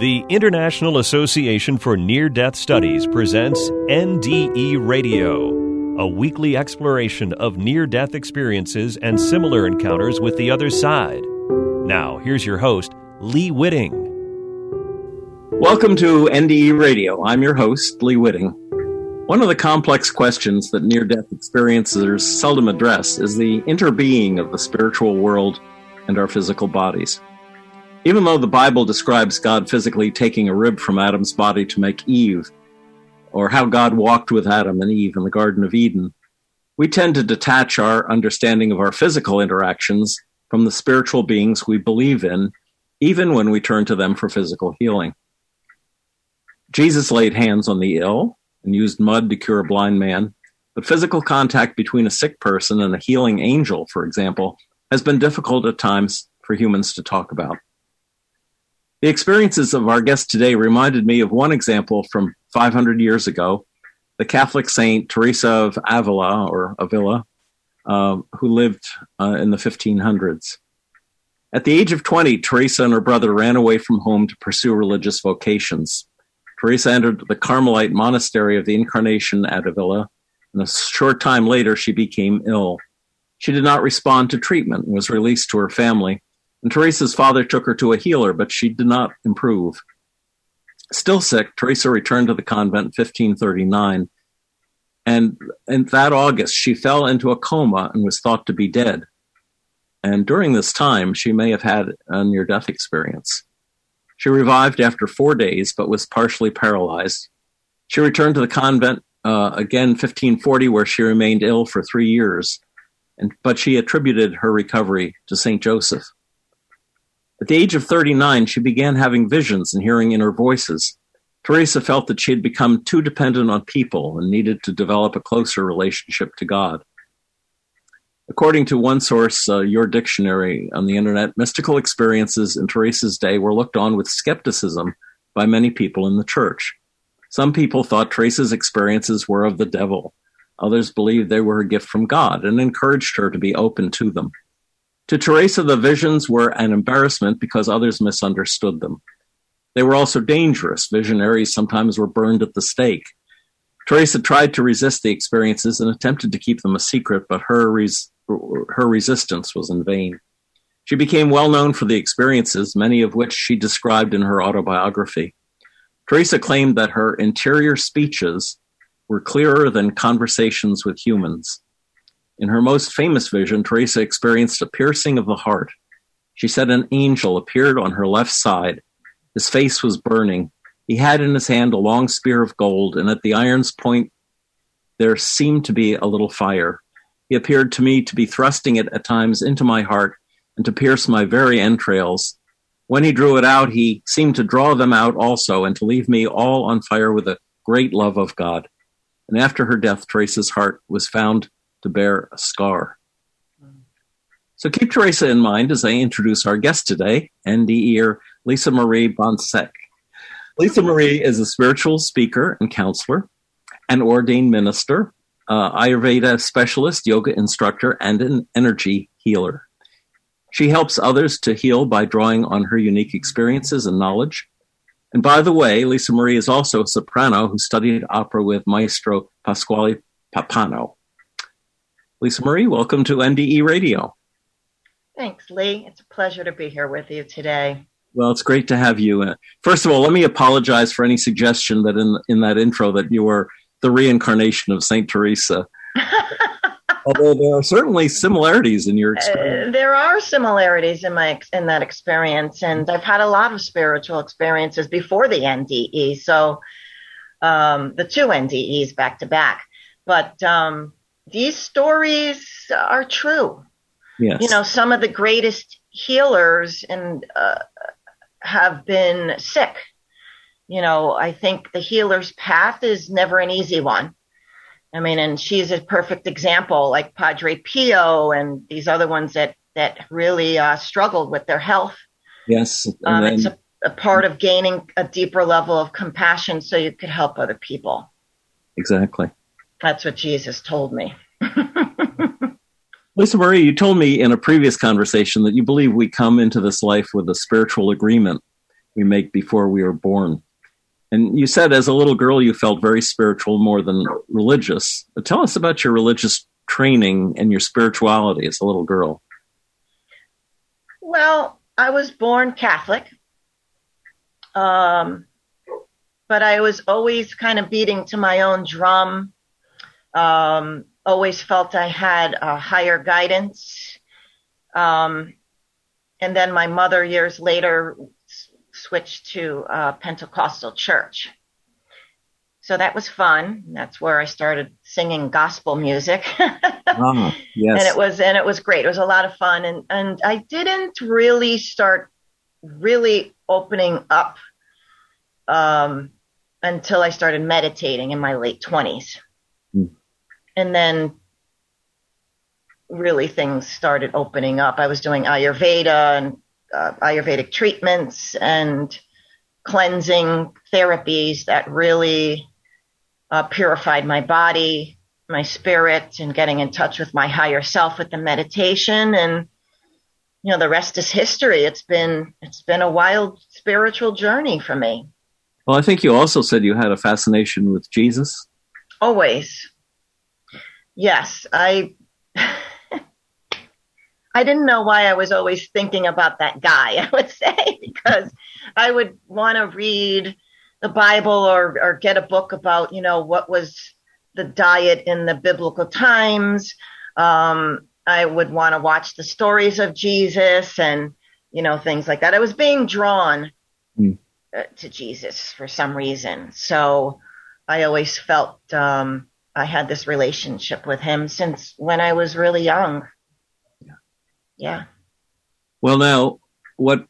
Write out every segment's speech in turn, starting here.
The International Association for Near Death Studies presents NDE Radio, a weekly exploration of near death experiences and similar encounters with the other side. Now, here's your host, Lee Witting. Welcome to NDE Radio. I'm your host, Lee Witting. One of the complex questions that near death experiencers seldom address is the interbeing of the spiritual world and our physical bodies. Even though the Bible describes God physically taking a rib from Adam's body to make Eve, or how God walked with Adam and Eve in the Garden of Eden, we tend to detach our understanding of our physical interactions from the spiritual beings we believe in, even when we turn to them for physical healing. Jesus laid hands on the ill and used mud to cure a blind man, but physical contact between a sick person and a healing angel, for example, has been difficult at times for humans to talk about. The experiences of our guest today reminded me of one example from 500 years ago, the Catholic saint Teresa of Avila or Avila, uh, who lived uh, in the 1500s. At the age of 20, Teresa and her brother ran away from home to pursue religious vocations. Teresa entered the Carmelite monastery of the Incarnation at Avila, and a short time later she became ill. She did not respond to treatment and was released to her family and Teresa's father took her to a healer, but she did not improve. Still sick, Teresa returned to the convent in 1539. And in that August, she fell into a coma and was thought to be dead. And during this time, she may have had a near death experience. She revived after four days, but was partially paralyzed. She returned to the convent uh, again 1540, where she remained ill for three years. And, but she attributed her recovery to St. Joseph. At the age of 39, she began having visions and hearing inner voices. Teresa felt that she had become too dependent on people and needed to develop a closer relationship to God. According to one source, uh, your dictionary on the internet, mystical experiences in Teresa's day were looked on with skepticism by many people in the church. Some people thought Teresa's experiences were of the devil. Others believed they were a gift from God and encouraged her to be open to them. To Teresa, the visions were an embarrassment because others misunderstood them. They were also dangerous. Visionaries sometimes were burned at the stake. Teresa tried to resist the experiences and attempted to keep them a secret, but her, res- her resistance was in vain. She became well known for the experiences, many of which she described in her autobiography. Teresa claimed that her interior speeches were clearer than conversations with humans. In her most famous vision, Teresa experienced a piercing of the heart. She said an angel appeared on her left side. His face was burning. He had in his hand a long spear of gold, and at the iron's point there seemed to be a little fire. He appeared to me to be thrusting it at times into my heart and to pierce my very entrails. When he drew it out, he seemed to draw them out also and to leave me all on fire with a great love of God. And after her death, Teresa's heart was found to bear a scar. So keep Teresa in mind as I introduce our guest today, NDEer Lisa Marie Bonsek. Lisa Marie is a spiritual speaker and counselor, an ordained minister, uh, Ayurveda specialist, yoga instructor, and an energy healer. She helps others to heal by drawing on her unique experiences and knowledge. And by the way, Lisa Marie is also a soprano who studied opera with Maestro Pasquale Papano. Lisa Marie, welcome to NDE Radio. Thanks, Lee. It's a pleasure to be here with you today. Well, it's great to have you. First of all, let me apologize for any suggestion that in in that intro that you were the reincarnation of Saint Teresa. Although there are certainly similarities in your uh, experience. Uh, there are similarities in my in that experience, and I've had a lot of spiritual experiences before the NDE. So um, the two NDEs back to back, but um, these stories are true. Yes. You know, some of the greatest healers and uh, have been sick. You know, I think the healer's path is never an easy one. I mean, and she's a perfect example, like Padre Pio and these other ones that that really uh, struggled with their health. Yes, um, then, it's a, a part of gaining a deeper level of compassion, so you could help other people. Exactly. That's what Jesus told me. Lisa Marie, you told me in a previous conversation that you believe we come into this life with a spiritual agreement. we make before we are born. And you said as a little girl you felt very spiritual more than religious. But tell us about your religious training and your spirituality as a little girl. Well, I was born Catholic. Um, but I was always kind of beating to my own drum. Um, always felt I had a higher guidance. Um, and then my mother years later s- switched to uh, Pentecostal church. So that was fun. That's where I started singing gospel music. Ah, yes. and it was and it was great. It was a lot of fun and and I didn't really start really opening up um until I started meditating in my late 20s. Hmm. And then really things started opening up. I was doing Ayurveda and uh, Ayurvedic treatments and cleansing therapies that really uh, purified my body, my spirit, and getting in touch with my higher self with the meditation. And you know, the rest is history. It's been it's been a wild spiritual journey for me. Well, I think you also said you had a fascination with Jesus. Always. Yes, I I didn't know why I was always thinking about that guy, I would say, because I would want to read the Bible or or get a book about, you know, what was the diet in the biblical times. Um, I would want to watch the stories of Jesus and, you know, things like that. I was being drawn uh, to Jesus for some reason. So I always felt um, I had this relationship with him since when I was really young. Yeah. Well, now what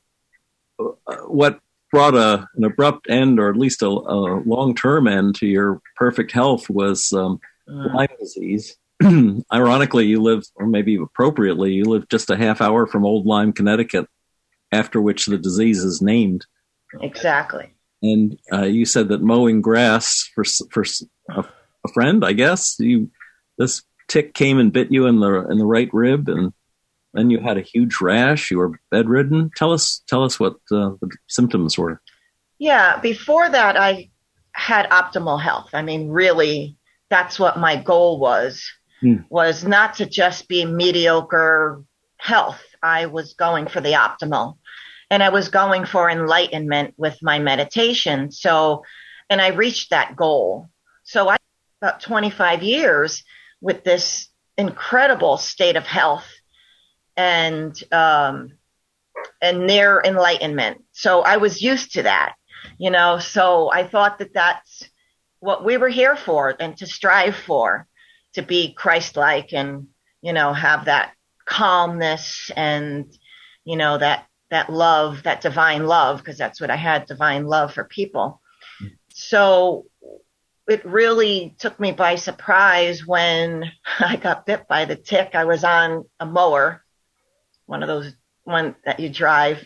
uh, what brought a, an abrupt end, or at least a, a long term end, to your perfect health was um, Mm. Lyme disease. Ironically, you live, or maybe appropriately, you live just a half hour from Old Lyme, Connecticut, after which the disease is named. Exactly. And uh, you said that mowing grass for for s- a, friend, I guess you this tick came and bit you in the in the right rib, and then you had a huge rash. You were bedridden. Tell us tell us what uh, the symptoms were. Yeah. Before that, I had optimal health. I mean, really, that's what my goal was, Hmm. was not to just be mediocre health. I was going for the optimal and I was going for enlightenment with my meditation. So, and I reached that goal. So I about 25 years with this incredible state of health and, um, and near enlightenment. So I was used to that, you know, so I thought that that's what we were here for and to strive for, to be Christ-like and, you know, have that calmness and, you know, that, that love, that divine love, because that's what I had, divine love for people. So it really took me by surprise when I got bit by the tick. I was on a mower, one of those one that you drive,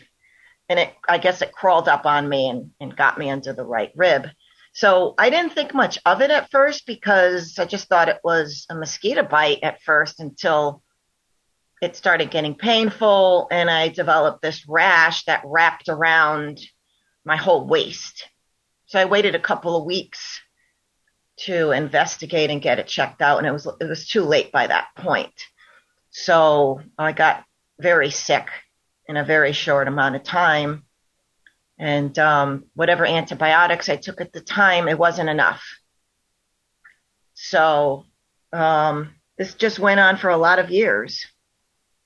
and it I guess it crawled up on me and, and got me under the right rib. So I didn't think much of it at first because I just thought it was a mosquito bite at first until it started getting painful and I developed this rash that wrapped around my whole waist. So I waited a couple of weeks to investigate and get it checked out and it was it was too late by that point. So I got very sick in a very short amount of time. And um, whatever antibiotics I took at the time, it wasn't enough. So um, this just went on for a lot of years.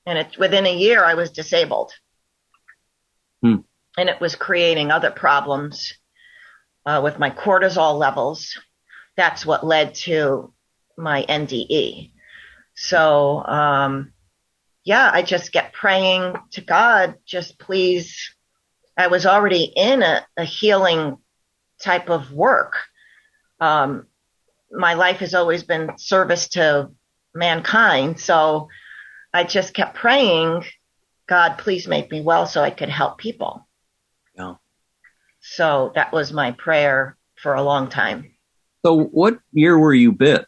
And it, within a year, I was disabled. Hmm. And it was creating other problems uh, with my cortisol levels. That's what led to my NDE. So, um, yeah, I just kept praying to God, just please. I was already in a, a healing type of work. Um, my life has always been service to mankind. So I just kept praying, God, please make me well so I could help people. Yeah. So that was my prayer for a long time. So, what year were you bit?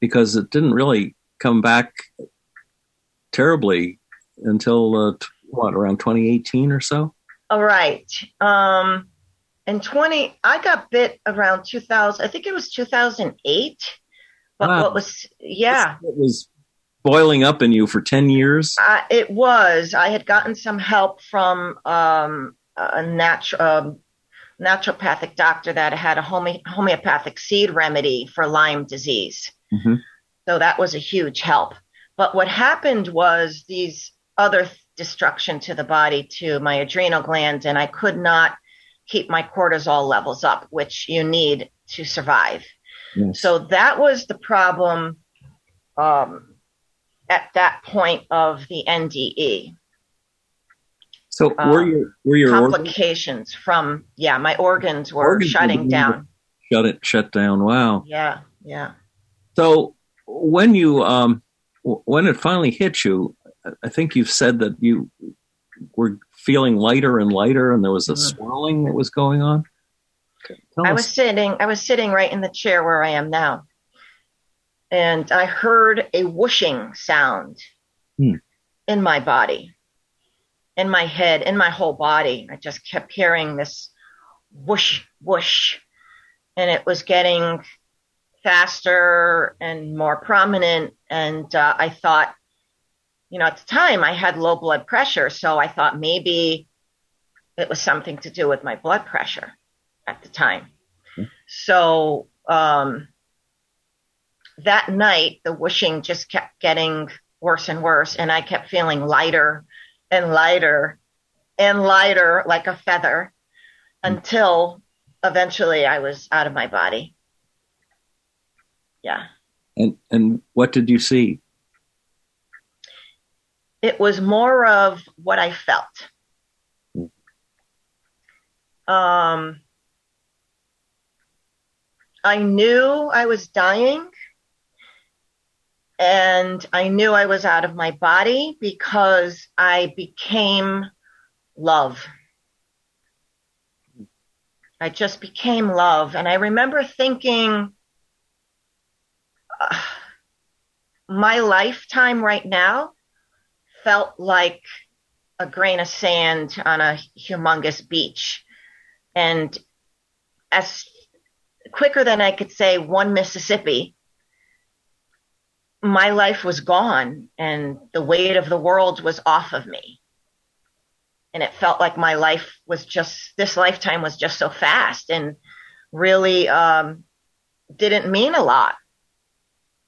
Because it didn't really come back terribly until uh, t- what around 2018 or so. All right. Um, in 20, I got bit around 2000. I think it was 2008. But wow. what was, yeah. It was boiling up in you for 10 years? Uh, it was. I had gotten some help from um, a natural. Um, naturopathic doctor that had a home- homeopathic seed remedy for Lyme disease. Mm-hmm. So that was a huge help. But what happened was these other destruction to the body to my adrenal glands, and I could not keep my cortisol levels up, which you need to survive. Yes. So that was the problem um, at that point of the NDE. So were um, your were your complications organs? from yeah, my organs were organs shutting down. Shut it, shut down. Wow. Yeah, yeah. So when you um when it finally hit you, I think you've said that you were feeling lighter and lighter, and there was a mm-hmm. swelling that was going on. I was sitting. I was sitting right in the chair where I am now, and I heard a whooshing sound hmm. in my body, in my head, in my whole body. I just kept hearing this whoosh, whoosh, and it was getting faster and more prominent. And uh, I thought, you know, at the time I had low blood pressure, so I thought maybe it was something to do with my blood pressure at the time. Mm-hmm. So um, that night, the whooshing just kept getting worse and worse, and I kept feeling lighter and lighter and lighter like a feather until eventually I was out of my body. Yeah. And and what did you see? It was more of what I felt. Um, I knew I was dying and I knew I was out of my body because I became love. I just became love. And I remember thinking, uh, my lifetime right now felt like a grain of sand on a humongous beach. And as quicker than I could say one Mississippi, my life was gone and the weight of the world was off of me. And it felt like my life was just, this lifetime was just so fast and really um, didn't mean a lot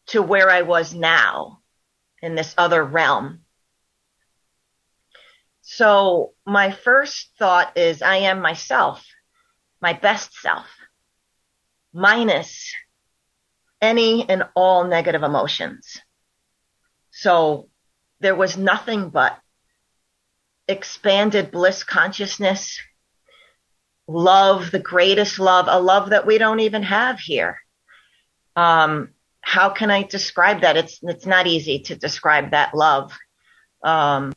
to where I was now in this other realm. So my first thought is I am myself, my best self, minus any and all negative emotions. So there was nothing but expanded bliss consciousness, love, the greatest love, a love that we don't even have here. Um, how can I describe that? It's it's not easy to describe that love. Um,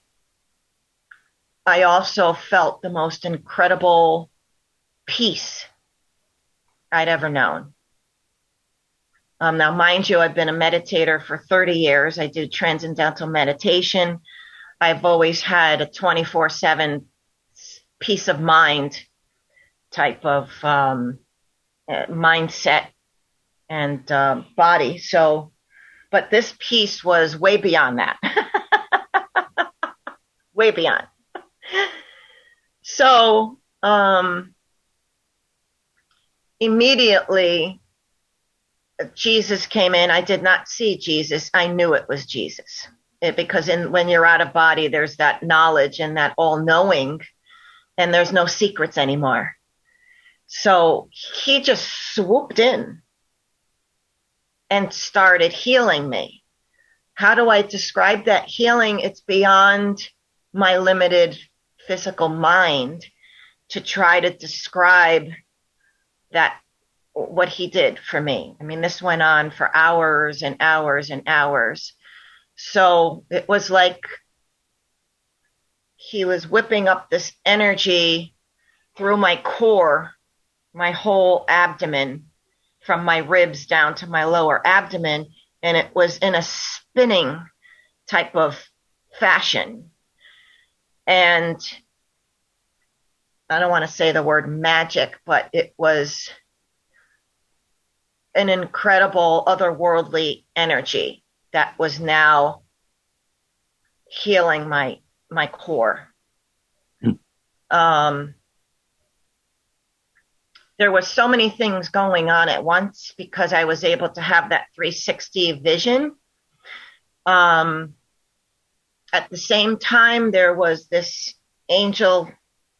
I also felt the most incredible peace I'd ever known. Um, now, mind you, I've been a meditator for 30 years. I do transcendental meditation. I've always had a 24 7 peace of mind type of um, uh, mindset and uh, body. So, but this piece was way beyond that. way beyond. So, um, immediately Jesus came in. I did not see Jesus. I knew it was Jesus it, because in, when you're out of body, there's that knowledge and that all knowing and there's no secrets anymore. So he just swooped in and started healing me. How do I describe that healing? It's beyond my limited physical mind to try to describe that what he did for me. I mean, this went on for hours and hours and hours. So it was like he was whipping up this energy through my core, my whole abdomen, from my ribs down to my lower abdomen, and it was in a spinning type of fashion. And I don't want to say the word magic, but it was an incredible otherworldly energy that was now healing my my core. Mm. Um, there was so many things going on at once because I was able to have that 360 vision. Um, at the same time, there was this angel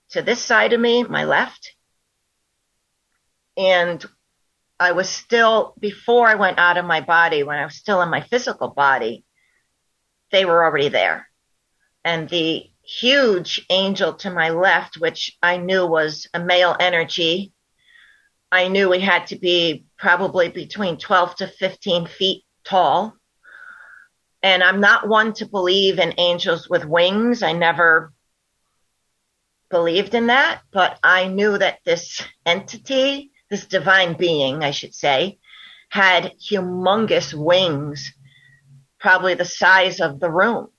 to this side of me, my left. And I was still, before I went out of my body, when I was still in my physical body, they were already there. And the huge angel to my left, which I knew was a male energy, I knew he had to be probably between 12 to 15 feet tall. And I'm not one to believe in angels with wings. I never believed in that, but I knew that this entity, this divine being, I should say, had humongous wings, probably the size of the room,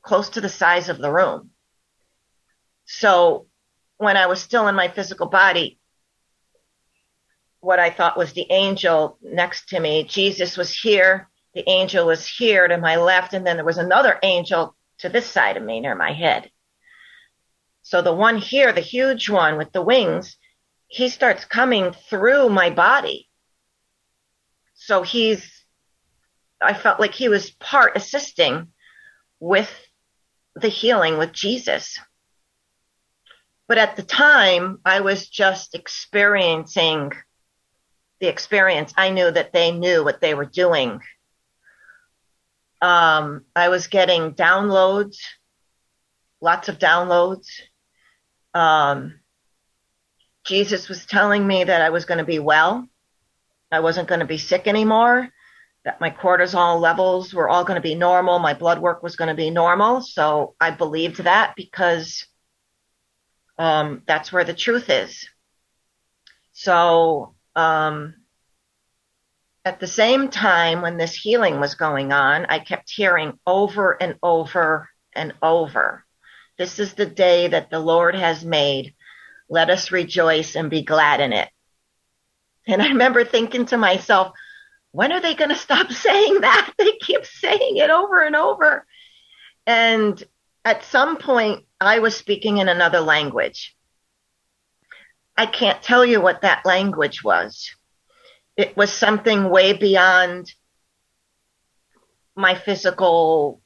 close to the size of the room. So when I was still in my physical body, what I thought was the angel next to me, Jesus was here, the angel was here to my left, and then there was another angel to this side of me near my head. So the one here, the huge one with the wings, he starts coming through my body. So he's, I felt like he was part assisting with the healing with Jesus. But at the time, I was just experiencing the experience. I knew that they knew what they were doing. Um, I was getting downloads, lots of downloads um, Jesus was telling me that I was going to be well. I wasn't going to be sick anymore, that my cortisol levels were all going to be normal. My blood work was going to be normal. So I believed that because um, that's where the truth is. So um, at the same time, when this healing was going on, I kept hearing over and over and over this is the day that the Lord has made. Let us rejoice and be glad in it. And I remember thinking to myself, when are they going to stop saying that? They keep saying it over and over. And at some point, I was speaking in another language. I can't tell you what that language was. It was something way beyond my physical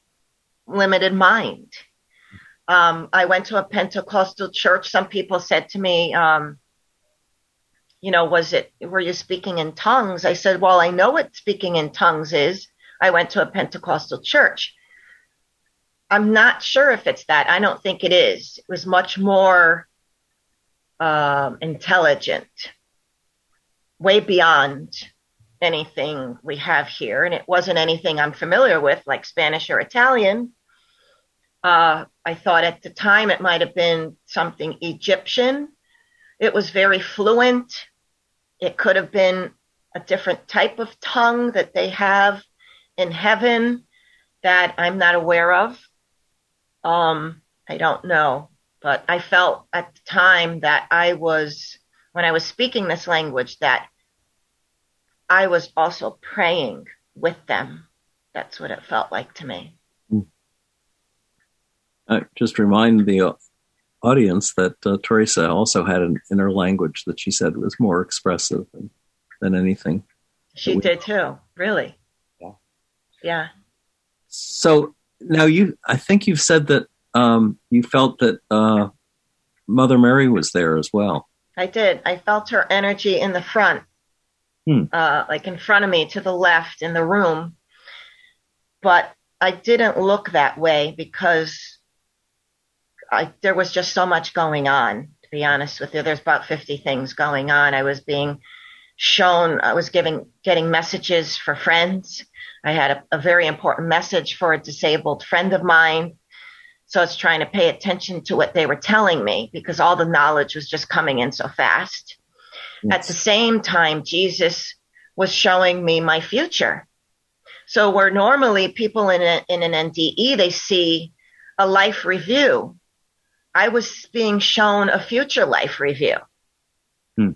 limited mind um, I went to a Pentecostal church. Some people said to me, um, you know, was it, were you speaking in tongues? I said, well, I know what speaking in tongues is. I went to a Pentecostal church. I'm not sure if it's that. I don't think it is. It was much more um, intelligent, way beyond anything we have here. And it wasn't anything I'm familiar with, like Spanish or Italian. Uh, I thought at the time it might have been something Egyptian. It was very fluent. It could have been a different type of tongue that they have in heaven that I'm not aware of. Um, I don't know, but I felt at the time that I was, when I was speaking this language, that I was also praying with them. That's what it felt like to me. Uh, just remind the uh, audience that uh, Teresa also had an inner language that she said was more expressive than, than anything. She we, did too, really. Yeah. Yeah. So now you, I think you've said that um, you felt that uh, Mother Mary was there as well. I did. I felt her energy in the front, hmm. uh, like in front of me to the left in the room. But I didn't look that way because I, there was just so much going on, to be honest with you. There's about 50 things going on. I was being shown, I was giving, getting messages for friends. I had a, a very important message for a disabled friend of mine. So I was trying to pay attention to what they were telling me because all the knowledge was just coming in so fast. Yes. At the same time, Jesus was showing me my future. So where normally people in, a, in an NDE, they see a life review I was being shown a future life review. Hmm.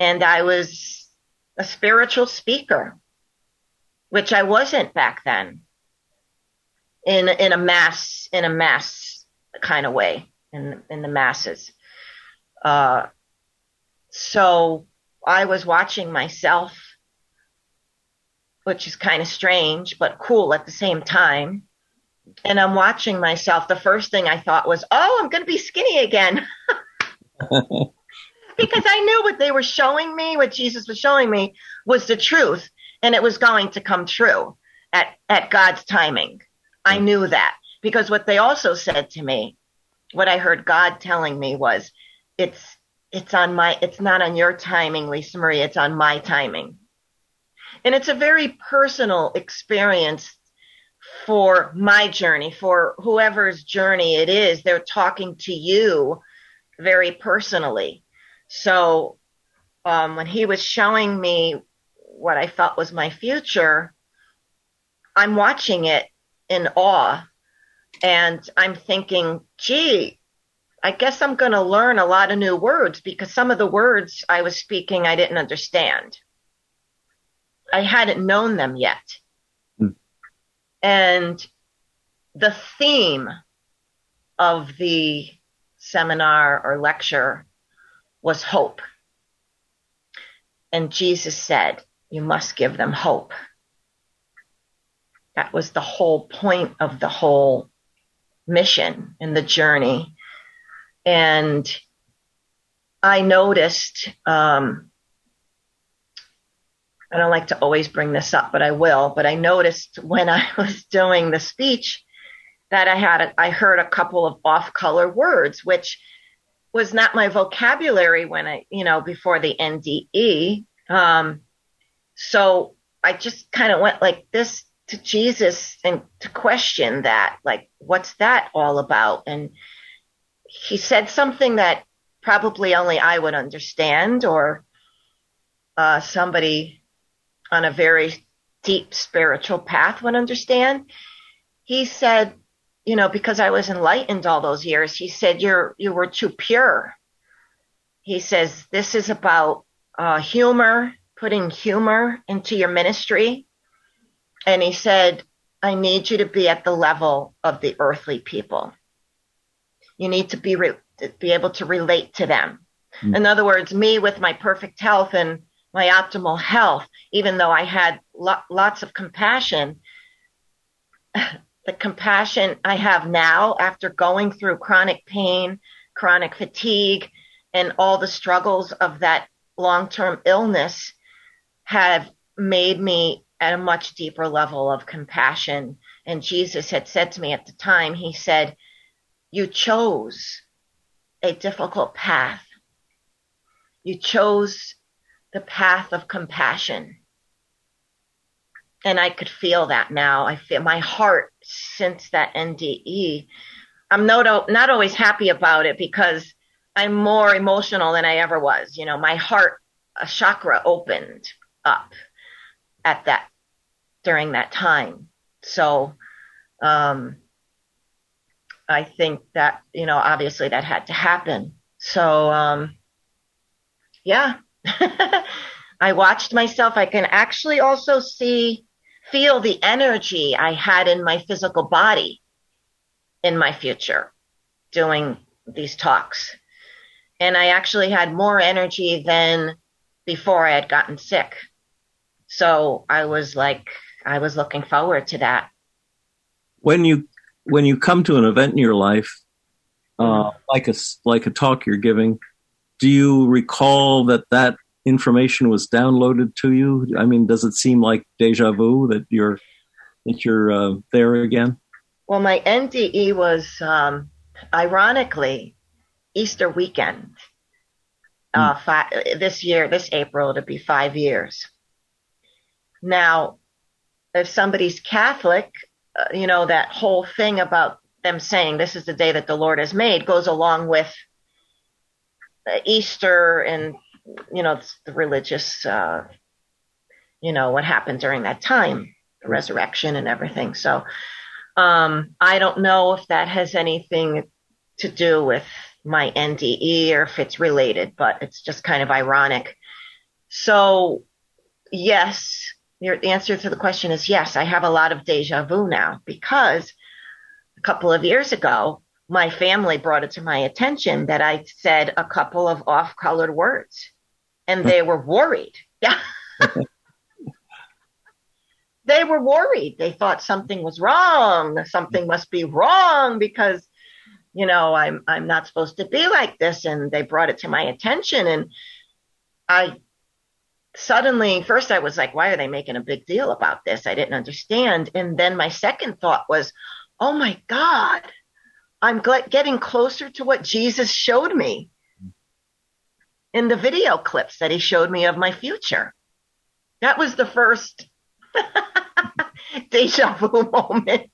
And I was a spiritual speaker, which I wasn't back then in, in a mass, in a mass kind of way in, in the masses. Uh, so I was watching myself, which is kind of strange, but cool at the same time. And I'm watching myself. The first thing I thought was, oh, I'm going to be skinny again. because I knew what they were showing me, what Jesus was showing me was the truth and it was going to come true at, at God's timing. I knew that because what they also said to me, what I heard God telling me was, it's it's on my it's not on your timing lisa marie it's on my timing and it's a very personal experience for my journey for whoever's journey it is they're talking to you very personally so um, when he was showing me what i felt was my future i'm watching it in awe and i'm thinking gee I guess I'm going to learn a lot of new words because some of the words I was speaking I didn't understand. I hadn't known them yet. And the theme of the seminar or lecture was hope. And Jesus said, You must give them hope. That was the whole point of the whole mission and the journey and I noticed, um, I don't like to always bring this up, but I will. But I noticed when I was doing the speech that I had, a, I heard a couple of off-color words, which was not my vocabulary when I, you know, before the NDE. Um, so I just kind of went like this to Jesus and to question that, like, what's that all about? And he said something that probably only I would understand or uh, somebody on a very deep spiritual path would understand. He said, you know, because I was enlightened all those years, he said, you're, you were too pure. He says, this is about uh, humor, putting humor into your ministry. And he said, I need you to be at the level of the earthly people. You need to be re- be able to relate to them. Mm. In other words, me with my perfect health and my optimal health, even though I had lo- lots of compassion, the compassion I have now after going through chronic pain, chronic fatigue, and all the struggles of that long term illness have made me at a much deeper level of compassion. And Jesus had said to me at the time, He said, you chose a difficult path. You chose the path of compassion. And I could feel that now. I feel my heart since that NDE. I'm not, not always happy about it because I'm more emotional than I ever was. You know, my heart, a chakra opened up at that, during that time. So, um, I think that, you know, obviously that had to happen. So, um, yeah, I watched myself. I can actually also see, feel the energy I had in my physical body in my future doing these talks. And I actually had more energy than before I had gotten sick. So I was like, I was looking forward to that. When you when you come to an event in your life, uh, like a like a talk you're giving, do you recall that that information was downloaded to you? I mean, does it seem like deja vu that you're that you're uh, there again? Well, my NDE was um, ironically Easter weekend. Uh, hmm. this year, this April, to be five years. Now, if somebody's Catholic, uh, you know, that whole thing about them saying this is the day that the Lord has made goes along with Easter and, you know, the religious, uh, you know, what happened during that time, the resurrection and everything. So, um, I don't know if that has anything to do with my NDE or if it's related, but it's just kind of ironic. So, yes, your the answer to the question is yes, I have a lot of deja vu now because a couple of years ago, my family brought it to my attention that I said a couple of off colored words and they were worried. Yeah. they were worried. They thought something was wrong. Something must be wrong because, you know, I'm I'm not supposed to be like this. And they brought it to my attention. And I suddenly first I was like, why are they making a big deal about this? I didn't understand. And then my second thought was, oh my God, I'm getting closer to what Jesus showed me in the video clips that he showed me of my future. That was the first deja vu moment.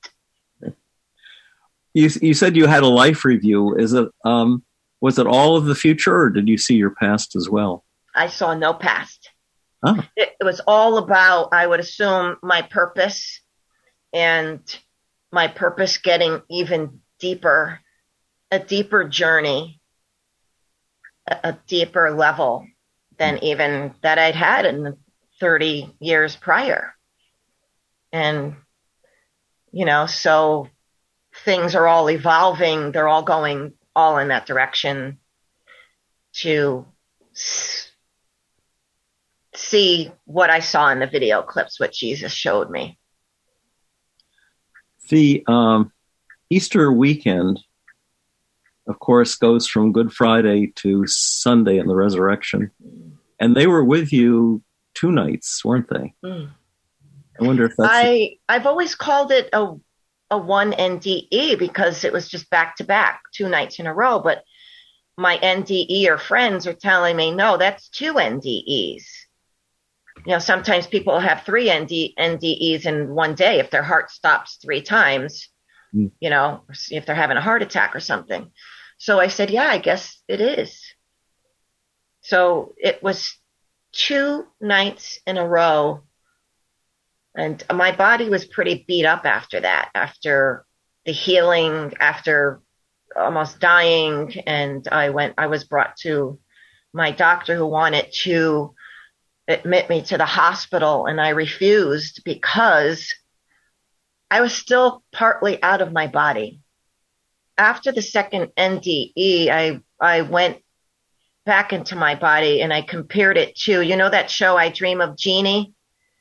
You you said you had a life review. Is it um was it all of the future or did you see your past as well? I saw no past. Oh. It, it was all about I would assume my purpose and my purpose getting even deeper, a deeper journey, a, a deeper level than even that I'd had in the 30 years prior. And, you know, so things are all evolving. They're all going all in that direction to see what I saw in the video clips, what Jesus showed me. The um, Easter weekend, of course, goes from Good Friday to Sunday in the resurrection. And they were with you two nights, weren't they? Mm. I wonder if that's. I a- I've always called it a a one NDE because it was just back to back, two nights in a row. But my NDEer friends are telling me, no, that's two NDEs. You know, sometimes people have three ND, NDEs in one day if their heart stops three times, mm. you know, if they're having a heart attack or something. So I said, yeah, I guess it is. So it was two nights in a row and my body was pretty beat up after that, after the healing, after almost dying. And I went, I was brought to my doctor who wanted to admit me to the hospital and I refused because I was still partly out of my body. After the second NDE, I, I went back into my body and I compared it to, you know, that show I Dream of Jeannie?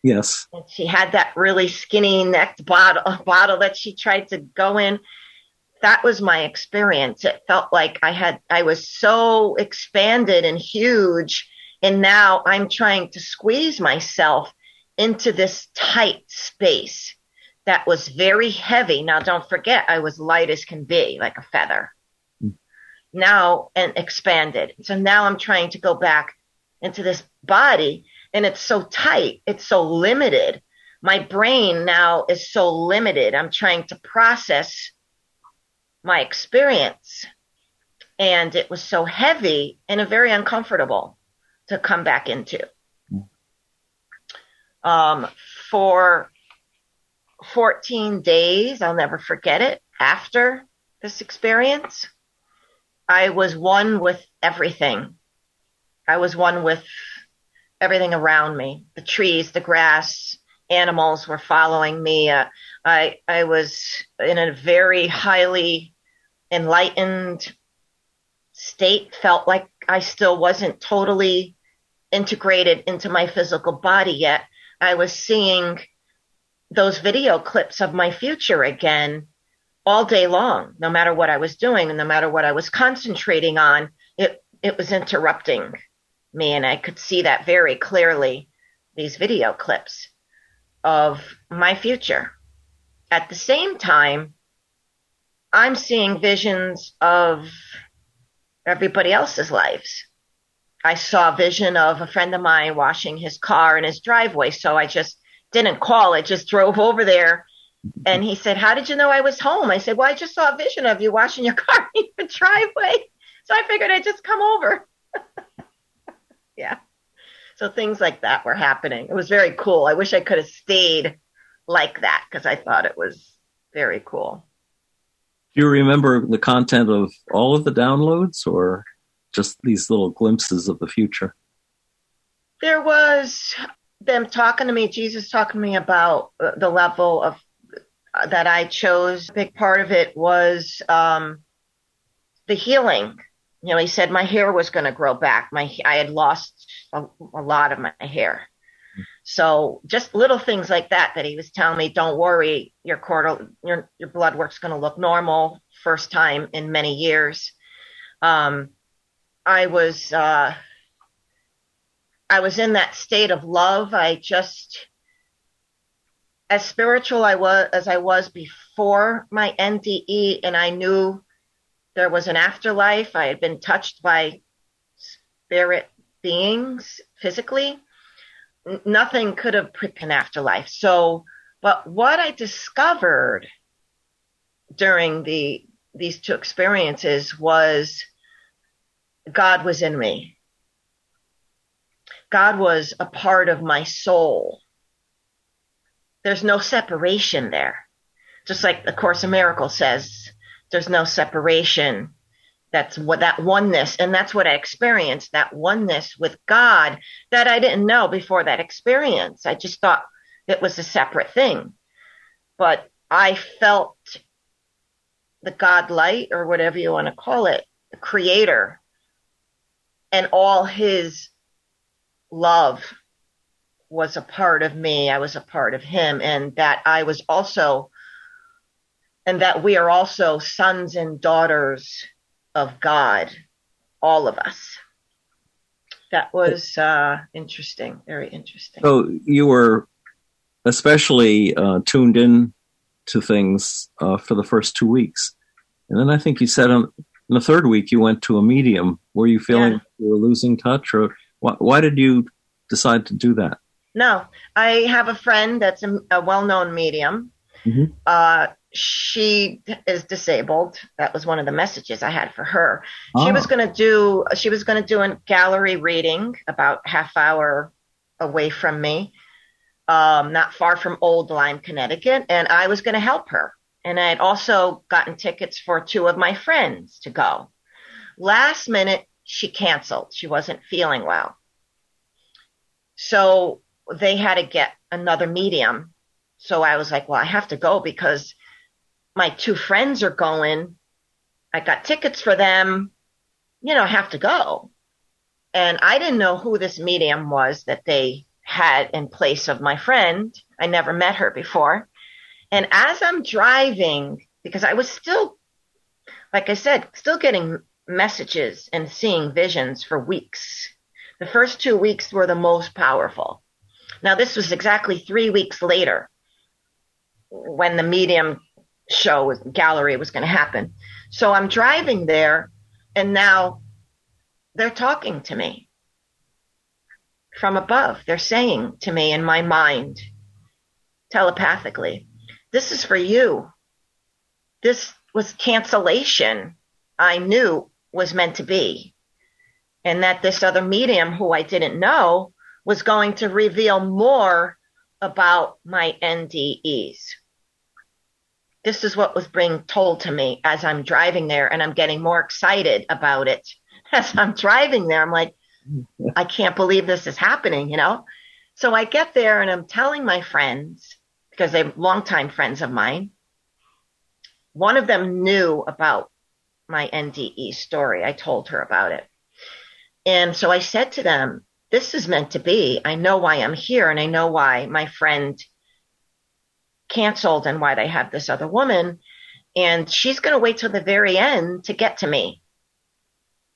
Yes. And she had that really skinny necked bottle, bottle that she tried to go in. That was my experience. It felt like I had, I was so expanded and huge. And now I'm trying to squeeze myself into this tight space that was very heavy. Now, don't forget, I was light as can be, like a feather. Mm. Now, and expanded. So now I'm trying to go back into this body and it's so tight, it's so limited. My brain now is so limited. I'm trying to process my experience. And it was so heavy and very uncomfortable to come back into. Um, for 14 days, I'll never forget it, after this experience, I was one with everything. I was one with everything around me. The trees, the grass, animals were following me. Uh, I I was in a very highly enlightened state. Felt like I still wasn't totally integrated into my physical body yet. I was seeing those video clips of my future again all day long, no matter what I was doing and no matter what I was concentrating on. It it was interrupting me, and I could see that very clearly, these video clips of my future. At the same time, I'm seeing visions of everybody else's lives. I saw a vision of a friend of mine washing his car in his driveway, so I just didn't call. I just drove over there and he said, How did you know I was home? I said, Well, I just saw a vision of you washing your car in the driveway. So I figured I'd just come over. yeah. So things like that were happening. It was very cool. I wish I could have stayed like that because I thought it was very cool. Do you remember the content of all of the downloads or just these little glimpses of the future? There was them talking to me, Jesus talking to me about uh, the level of uh, that I chose. A big part of it was um, the healing. You know, he said my hair was going to grow back. My I had lost a, a lot of my hair. So just little things like that that he was telling me, don't worry, your cortical, your your blood work's going to look normal first time in many years. Um, I was uh, I was in that state of love. I just as spiritual I was as I was before my NDE, and I knew there was an afterlife. I had been touched by spirit beings physically. Nothing could have put an afterlife. So, but what I discovered during the these two experiences was God was in me. God was a part of my soul. There's no separation there. Just like the Course of Miracles says, there's no separation. That's what that oneness, and that's what I experienced that oneness with God that I didn't know before that experience. I just thought it was a separate thing. But I felt the God light, or whatever you want to call it, the creator, and all his love was a part of me. I was a part of him, and that I was also, and that we are also sons and daughters of God, all of us. That was uh, interesting, very interesting. So you were especially uh, tuned in to things uh, for the first two weeks, and then I think you said on in the third week you went to a medium. Were you feeling yeah. you were losing touch, or why, why did you decide to do that? No, I have a friend that's a, a well-known medium. Mm-hmm. Uh, she is disabled. That was one of the messages I had for her. Oh. She was going to do. She was going to do a gallery reading about half hour away from me, um, not far from Old Lyme, Connecticut, and I was going to help her. And I had also gotten tickets for two of my friends to go. Last minute, she canceled. She wasn't feeling well. So they had to get another medium. So I was like, well, I have to go because my two friends are going. I got tickets for them. You know, I have to go. And I didn't know who this medium was that they had in place of my friend. I never met her before. And as I'm driving, because I was still, like I said, still getting messages and seeing visions for weeks the first two weeks were the most powerful. Now, this was exactly three weeks later when the medium show gallery was going to happen. So I'm driving there, and now they're talking to me from above. They're saying to me in my mind, telepathically, This is for you. This was cancellation I knew was meant to be and that this other medium who I didn't know was going to reveal more about my NDEs. This is what was being told to me as I'm driving there, and I'm getting more excited about it as I'm driving there. I'm like, I can't believe this is happening, you know? So I get there and I'm telling my friends, because they're longtime friends of mine. One of them knew about my NDE story. I told her about it. And so I said to them, this is meant to be. I know why I'm here and I know why my friend canceled and why they have this other woman. And she's going to wait till the very end to get to me.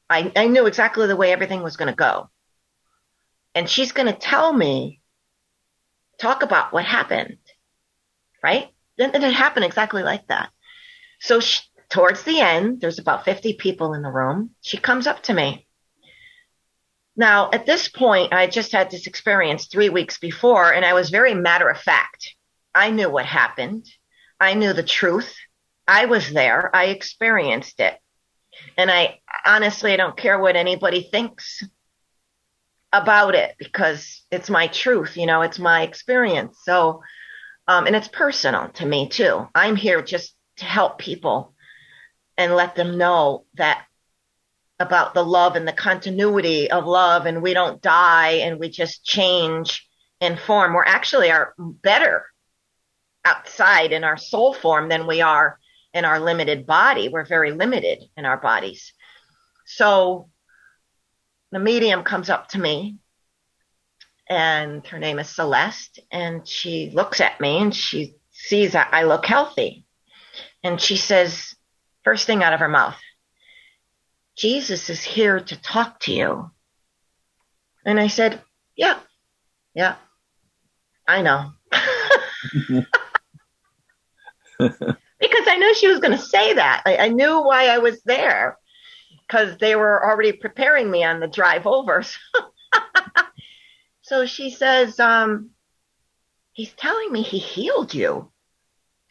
I, I knew exactly the way everything was going to go. And she's going to tell me, talk about what happened. Right? And it happened exactly like that. So she, towards the end, there's about 50 people in the room. She comes up to me now, at this point, I just had this experience three weeks before, and I was very matter of fact. I knew what happened. I knew the truth. I was there. I experienced it. And I honestly, I don't care what anybody thinks about it because it's my truth, you know, it's my experience. So, um, and it's personal to me too. I'm here just to help people and let them know that about the love and the continuity of love and we don't die and we just change in form. We're actually are better outside in our soul form than we are in our limited body. We're very limited in our bodies. So the medium comes up to me and her name is Celeste and she looks at me and she sees that I look healthy. And she says, first thing out of her mouth, Jesus is here to talk to you. And I said, yeah, yeah, I know. because I knew she was going to say that. I, I, knew why I was there because they were already preparing me on the drive over. so she says, um, he's telling me he healed you.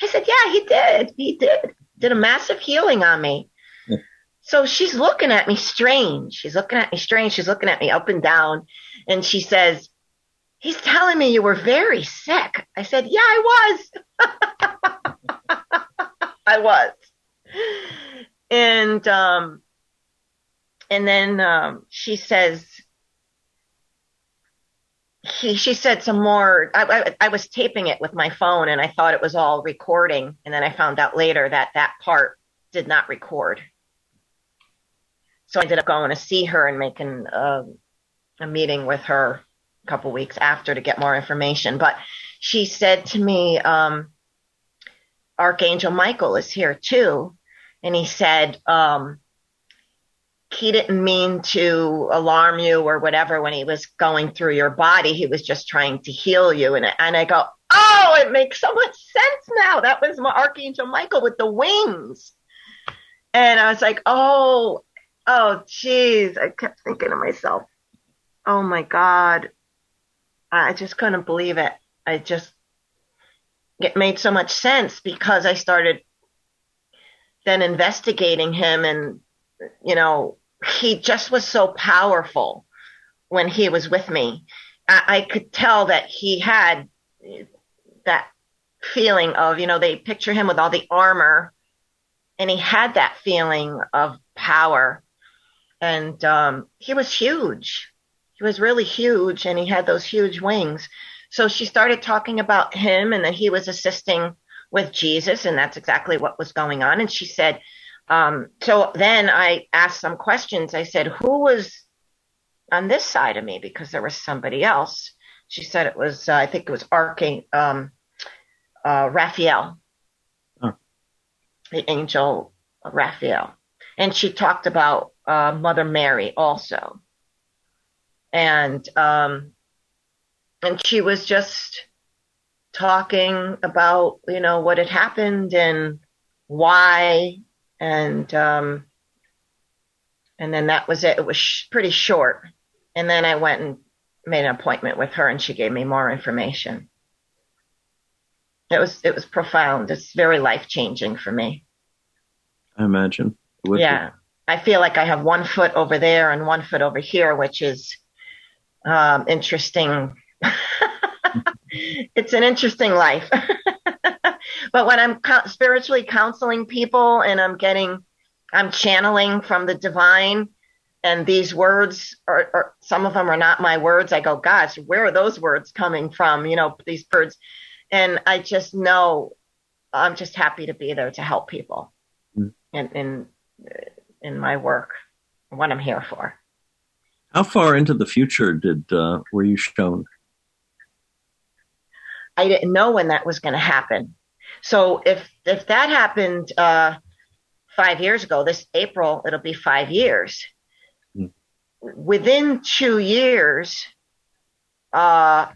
I said, yeah, he did. He did. Did a massive healing on me. So she's looking at me strange. She's looking at me strange. She's looking at me up and down. And she says, he's telling me you were very sick. I said, yeah, I was. I was. And, um, and then, um, she says, he, she said some more, I, I, I was taping it with my phone and I thought it was all recording. And then I found out later that that part did not record. So I ended up going to see her and making a, a meeting with her a couple weeks after to get more information. But she said to me, um, Archangel Michael is here too. And he said, um, he didn't mean to alarm you or whatever when he was going through your body. He was just trying to heal you. And, and I go, oh, it makes so much sense now. That was my Archangel Michael with the wings. And I was like, oh, oh, geez. I kept thinking to myself, oh my God. I just couldn't believe it. I just, it made so much sense because I started then investigating him and, you know, he just was so powerful when he was with me. I, I could tell that he had that feeling of, you know, they picture him with all the armor and he had that feeling of power. And um, he was huge. He was really huge and he had those huge wings. So she started talking about him and that he was assisting with Jesus. And that's exactly what was going on. And she said, um, so then I asked some questions. I said, who was on this side of me? Because there was somebody else. She said it was, uh, I think it was Archangel, um, uh, Raphael, oh. the angel Raphael. And she talked about, uh, Mother Mary also. And, um, and she was just talking about, you know, what had happened and why and um, and then that was it. It was sh- pretty short, and then I went and made an appointment with her, and she gave me more information. It was it was profound. It's very life changing for me. I imagine. yeah, be. I feel like I have one foot over there and one foot over here, which is um, interesting. it's an interesting life. but when I'm co- spiritually counseling people and I'm getting, I'm channeling from the divine, and these words are, are, some of them are not my words. I go, gosh, where are those words coming from? You know, these words, and I just know I'm just happy to be there to help people mm. in in in my work, what I'm here for. How far into the future did uh, were you shown? I didn't know when that was going to happen. So if if that happened uh, five years ago, this April it'll be five years. Mm. Within two years, uh,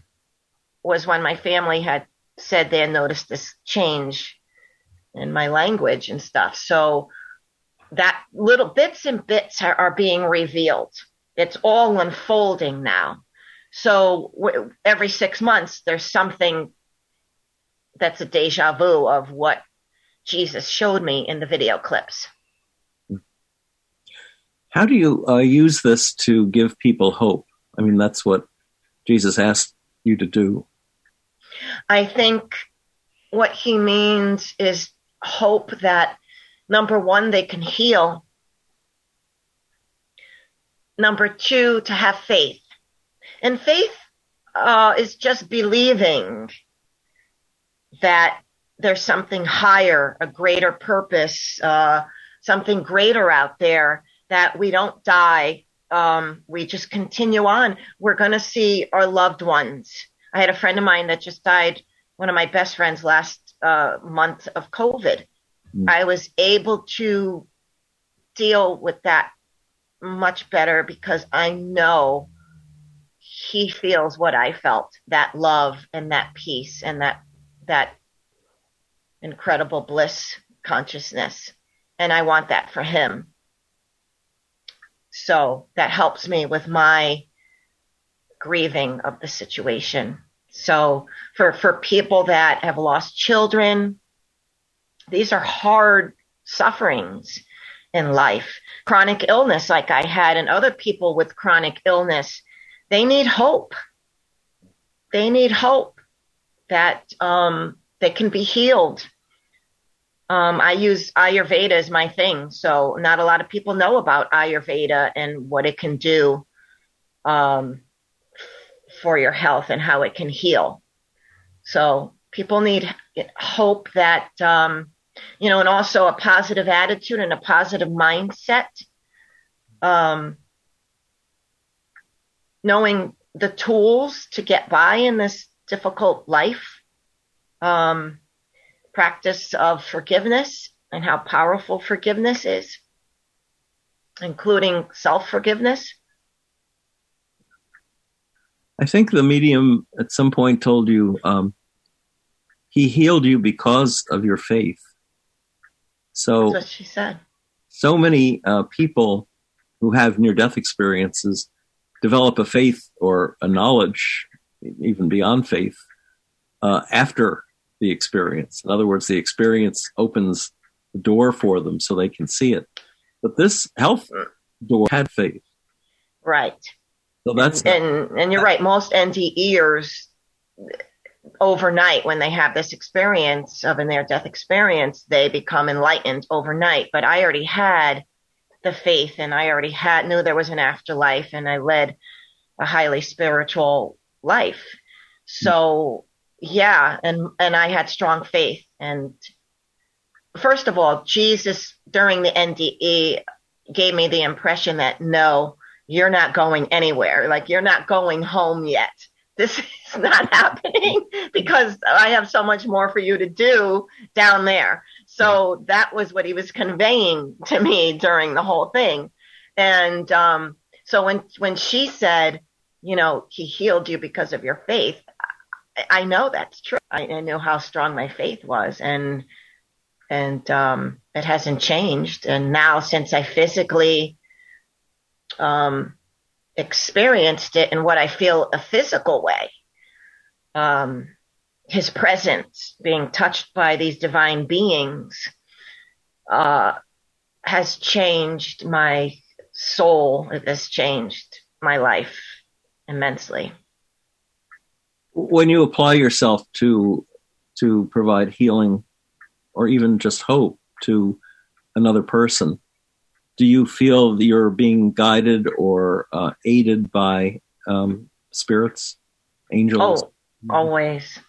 was when my family had said they had noticed this change in my language and stuff. So that little bits and bits are, are being revealed. It's all unfolding now. So w- every six months, there's something that's a deja vu of what Jesus showed me in the video clips. How do you uh, use this to give people hope? I mean, that's what Jesus asked you to do. I think what he means is hope that Number one, they can heal. Number two, to have faith. And faith uh, is just believing that there's something higher, a greater purpose, uh, something greater out there that we don't die. Um, we just continue on. We're going to see our loved ones. I had a friend of mine that just died, one of my best friends last uh, month of COVID. Mm. I was able to deal with that much better because I know he feels what I felt, that love and that peace and that, that incredible bliss consciousness. And I want that for him. So that helps me with my grieving of the situation. So for, for people that have lost children, these are hard sufferings in life. Chronic illness, like I had, and other people with chronic illness, they need hope. They need hope that um, they can be healed. Um, I use Ayurveda as my thing, so not a lot of people know about Ayurveda and what it can do um, for your health and how it can heal. So people need hope that um, you know, and also a positive attitude and a positive mindset. Um, knowing the tools to get by in this difficult life. Um, practice of forgiveness and how powerful forgiveness is, including self forgiveness. I think the medium at some point told you um, he healed you because of your faith. So That's what she said. So many uh, people who have near death experiences develop a faith or a knowledge, even beyond faith, uh, after the experience. In other words, the experience opens the door for them so they can see it. But this health door had faith. Right. So that's and and, and you're right. Most NDEers overnight when they have this experience of a near death experience, they become enlightened overnight. But I already had the faith and I already had knew there was an afterlife and I led a highly spiritual life. So yeah, and and I had strong faith and first of all, Jesus during the NDE gave me the impression that no, you're not going anywhere. Like you're not going home yet this is not happening because I have so much more for you to do down there. So that was what he was conveying to me during the whole thing. And um, so when when she said, you know, he healed you because of your faith, I, know that's true. I, I know how strong my faith was, and and um, it hasn't changed. And now, since I physically um, experienced it in what I feel a physical way. Um, his presence, being touched by these divine beings, uh, has changed my soul. It has changed my life immensely. When you apply yourself to to provide healing or even just hope to another person, do you feel you're being guided or uh, aided by um, spirits, angels? Oh, always.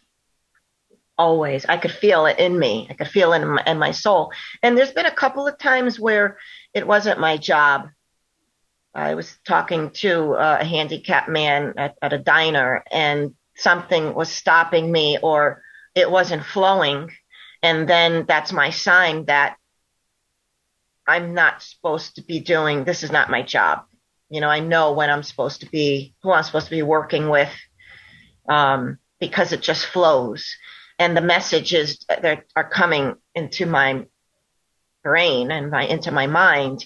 Always. I could feel it in me. I could feel it in my, in my soul. And there's been a couple of times where it wasn't my job. I was talking to a handicapped man at, at a diner and something was stopping me or it wasn't flowing. And then that's my sign that I'm not supposed to be doing, this is not my job. You know, I know when I'm supposed to be, who I'm supposed to be working with, um, because it just flows. And the messages that are coming into my brain and my, into my mind,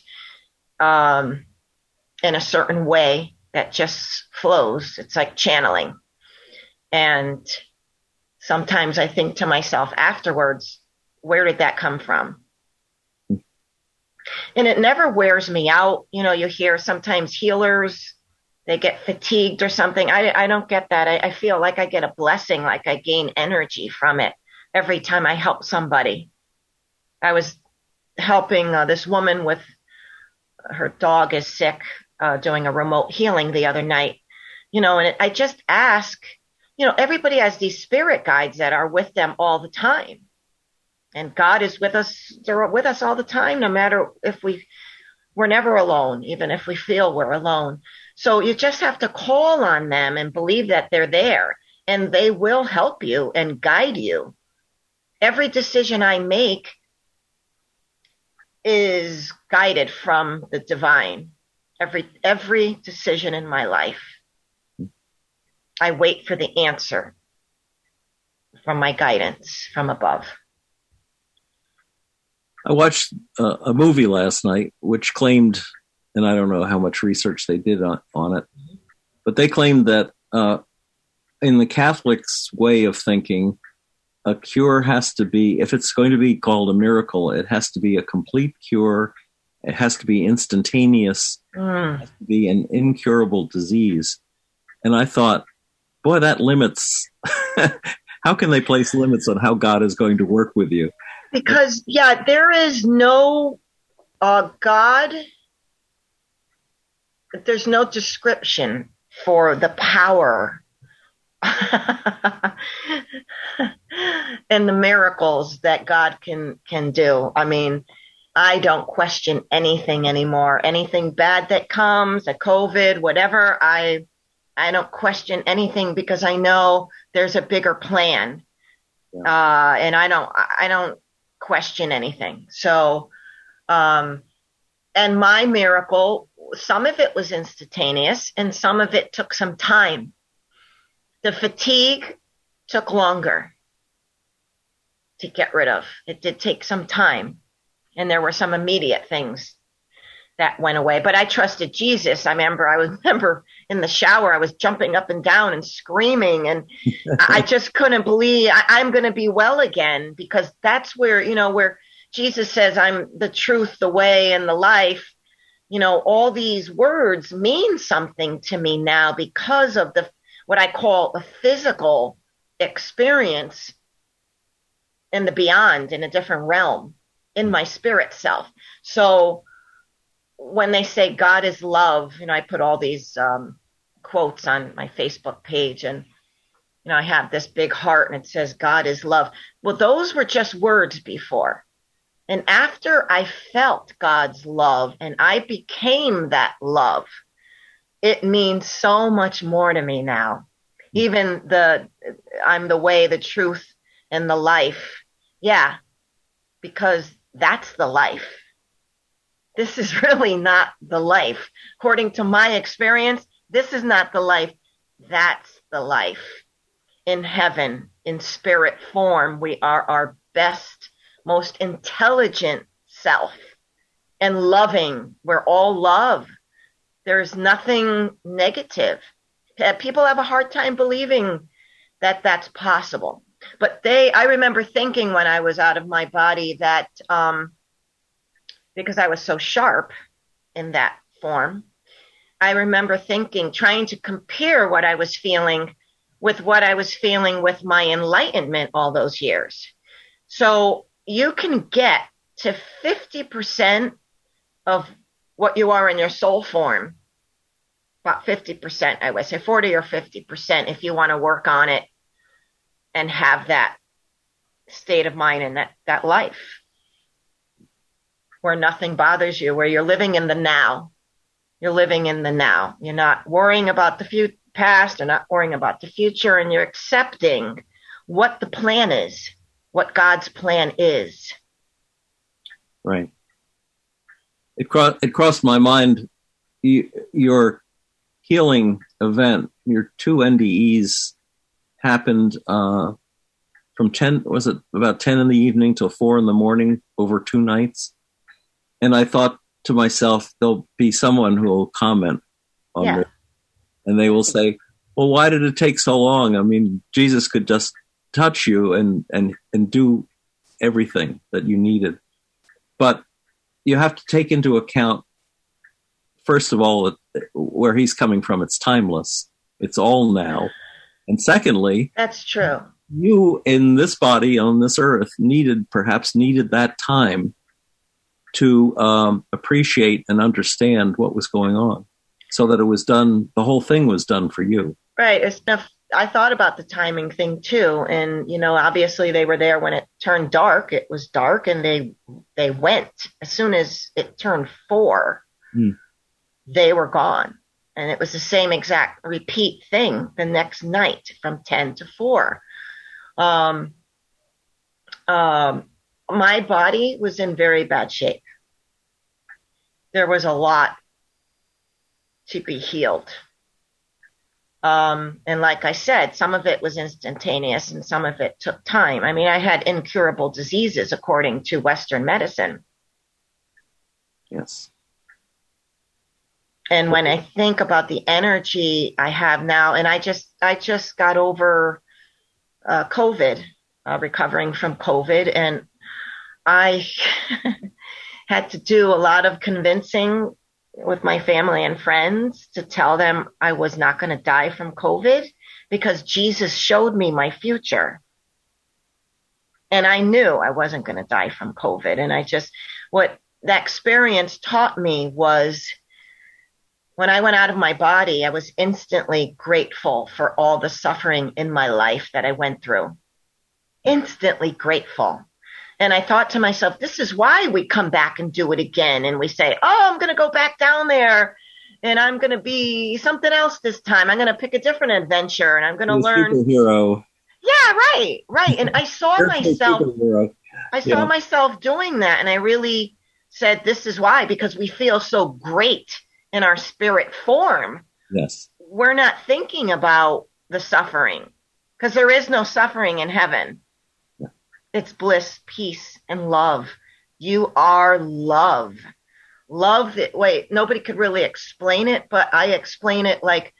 um, in a certain way that just flows. It's like channeling. And sometimes I think to myself afterwards, where did that come from? and it never wears me out. You know, you hear sometimes healers, they get fatigued or something. I, I don't get that. I, I feel like I get a blessing, like I gain energy from it every time I help somebody. I was helping uh, this woman with her dog is sick, uh, doing a remote healing the other night. You know, and I just ask, you know, everybody has these spirit guides that are with them all the time. And God is with us, they're with us all the time, no matter if we, we're never alone, even if we feel we're alone. So you just have to call on them and believe that they're there and they will help you and guide you. Every decision I make is guided from the divine. Every, every decision in my life. I wait for the answer from my guidance from above. I watched uh, a movie last night which claimed, and I don't know how much research they did on, on it, but they claimed that uh, in the Catholics' way of thinking, a cure has to be, if it's going to be called a miracle, it has to be a complete cure. It has to be instantaneous. Mm. It has to be an incurable disease. And I thought, boy, that limits. how can they place limits on how God is going to work with you? Because, yeah, there is no uh, God, there's no description for the power and the miracles that God can can do. I mean, I don't question anything anymore. Anything bad that comes, a COVID, whatever, I I don't question anything because I know there's a bigger plan. Yeah. Uh, and I don't I don't question anything. So um and my miracle, some of it was instantaneous and some of it took some time the fatigue took longer to get rid of. It did take some time. And there were some immediate things that went away. But I trusted Jesus. I remember I remember in the shower, I was jumping up and down and screaming and I just couldn't believe I, am going to be well again because that's where, you know, where Jesus says, I'm the truth, the way and the life. You know, all these words mean something to me now because of the what I call the physical experience in the beyond, in a different realm, in my spirit self. So when they say God is love, you know, I put all these um, quotes on my Facebook page and you know, I have this big heart and it says God is love. Well, those were just words before. And after I felt God's love and I became that love, it means so much more to me now. Even the I'm the way, the truth, and the life. Yeah, because that's the life. This is really not the life. According to my experience, this is not the life. That's the life. In heaven, in spirit form, we are our best, most intelligent self and loving. We're all love. There's nothing negative. People have a hard time believing that that's possible. But they, I remember thinking when I was out of my body that, um, because I was so sharp in that form, I remember thinking, trying to compare what I was feeling with what I was feeling with my enlightenment all those years. So you can get to 50% of what you are in your soul form about 50%, I would say 40 or 50% if you want to work on it and have that state of mind and that, that life where nothing bothers you, where you're living in the now. You're living in the now. You're not worrying about the future, past, you're not worrying about the future, and you're accepting what the plan is, what God's plan is. Right. It, cro- it crossed my mind. You, your healing event, your two NDEs happened uh, from 10, was it about 10 in the evening till 4 in the morning over two nights? And I thought to myself, there'll be someone who will comment on yeah. it. And they will say, well, why did it take so long? I mean, Jesus could just touch you and, and, and do everything that you needed. But you have to take into account first of all, where he's coming from, it's timeless. It's all now. And secondly, that's true. You in this body on this earth needed, perhaps needed that time to um, appreciate and understand what was going on so that it was done, the whole thing was done for you. Right. It's enough. I thought about the timing thing too. And, you know, obviously they were there when it turned dark. It was dark and they, they went as soon as it turned four, mm. they were gone. And it was the same exact repeat thing the next night from 10 to 4. Um, um, my body was in very bad shape. There was a lot to be healed. Um, and like I said, some of it was instantaneous and some of it took time. I mean, I had incurable diseases according to Western medicine. Yes. And when I think about the energy I have now, and I just, I just got over uh, COVID, uh, recovering from COVID, and I had to do a lot of convincing with my family and friends to tell them I was not going to die from COVID because Jesus showed me my future. And I knew I wasn't going to die from COVID. And I just, what that experience taught me was when I went out of my body, I was instantly grateful for all the suffering in my life that I went through. Instantly grateful. And I thought to myself, this is why we come back and do it again. And we say, oh, I'm going to go back down there and I'm going to be something else this time. I'm going to pick a different adventure and I'm going to learn. Superhero. Yeah, right, right. And I saw myself, I saw yeah. myself doing that. And I really said, this is why, because we feel so great in our spirit form. Yes. We're not thinking about the suffering because there is no suffering in heaven. It's bliss, peace, and love. You are love. Love that, Wait, nobody could really explain it, but I explain it like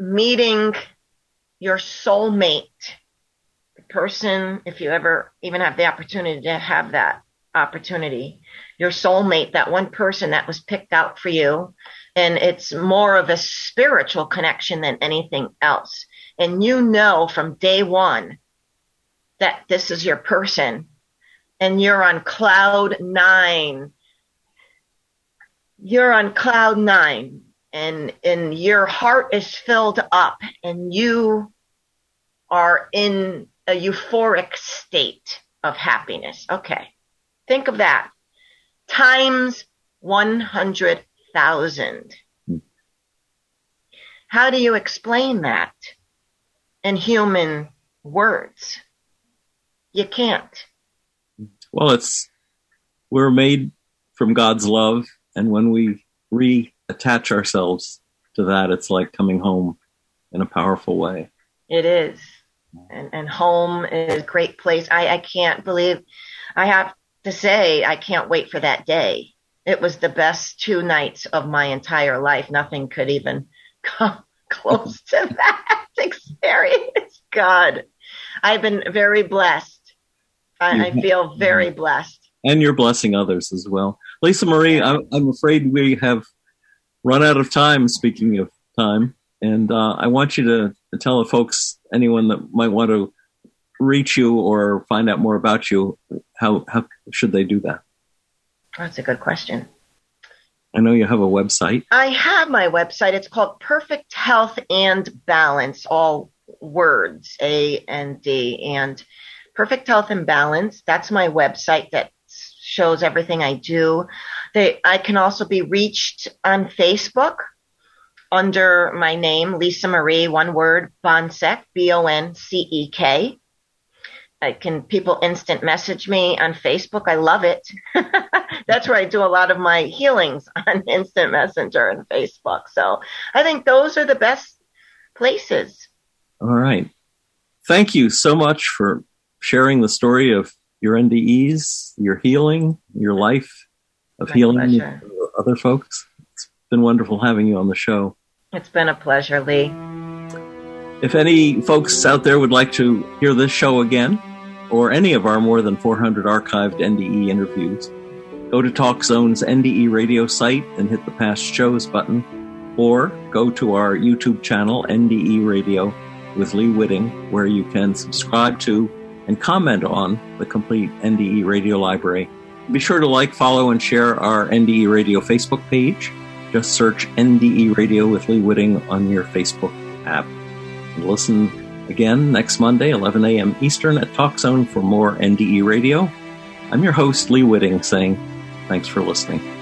meeting your soulmate, the person, if you ever even have the opportunity to have that opportunity, your soulmate, that one person that was picked out for you. And it's more of a spiritual connection than anything else. And you know from day one that this is your person and you're on cloud nine. You're on cloud nine and, and your heart is filled up and you are in a euphoric state of happiness. Okay. Think of that times 100,000. Hmm. How do you explain that in human words? you can't. Well, it's we're made from God's love, and when we reattach ourselves to that, it's like coming home in a powerful way. It is, and and home is a great place. I I can't believe I have to say I can't wait for that day. It was the best two nights of my entire life. Nothing could even come close to that experience. God, I've been very blessed I, I feel very blessed. And you're blessing others as well. Lisa Marie, I'm, I'm afraid we have run out of time, speaking of time. And uh, I want you to, to tell the folks, anyone that might want to reach you or find out more about you, how, how should they do that? That's a good question. I know you have a website. I have my website. It's called Perfect Health and Balance, all words, A and D. And Perfect Health and Balance. That's my website that shows everything I do. They, I can also be reached on Facebook under my name, Lisa Marie, one word, Boncek, B-O-N-C-E-K. I can people instant message me on Facebook. I love it. That's where I do a lot of my healings on instant messenger and Facebook. So I think those are the best places. All right. Thank you so much for sharing the story of your NDEs, your healing, your life of My healing other folks. It's been wonderful having you on the show. It's been a pleasure, Lee. If any folks out there would like to hear this show again, or any of our more than 400 archived NDE interviews, go to TalkZone's NDE radio site and hit the past shows button, or go to our YouTube channel, NDE Radio with Lee Witting, where you can subscribe to and comment on the complete NDE radio library Be sure to like, follow, and share our NDE Radio Facebook page. Just search NDE Radio with Lee Witting on your Facebook app. And listen again next Monday, 11 a.m. Eastern at TalkZone for more NDE Radio. I'm your host, Lee Witting, saying thanks for listening.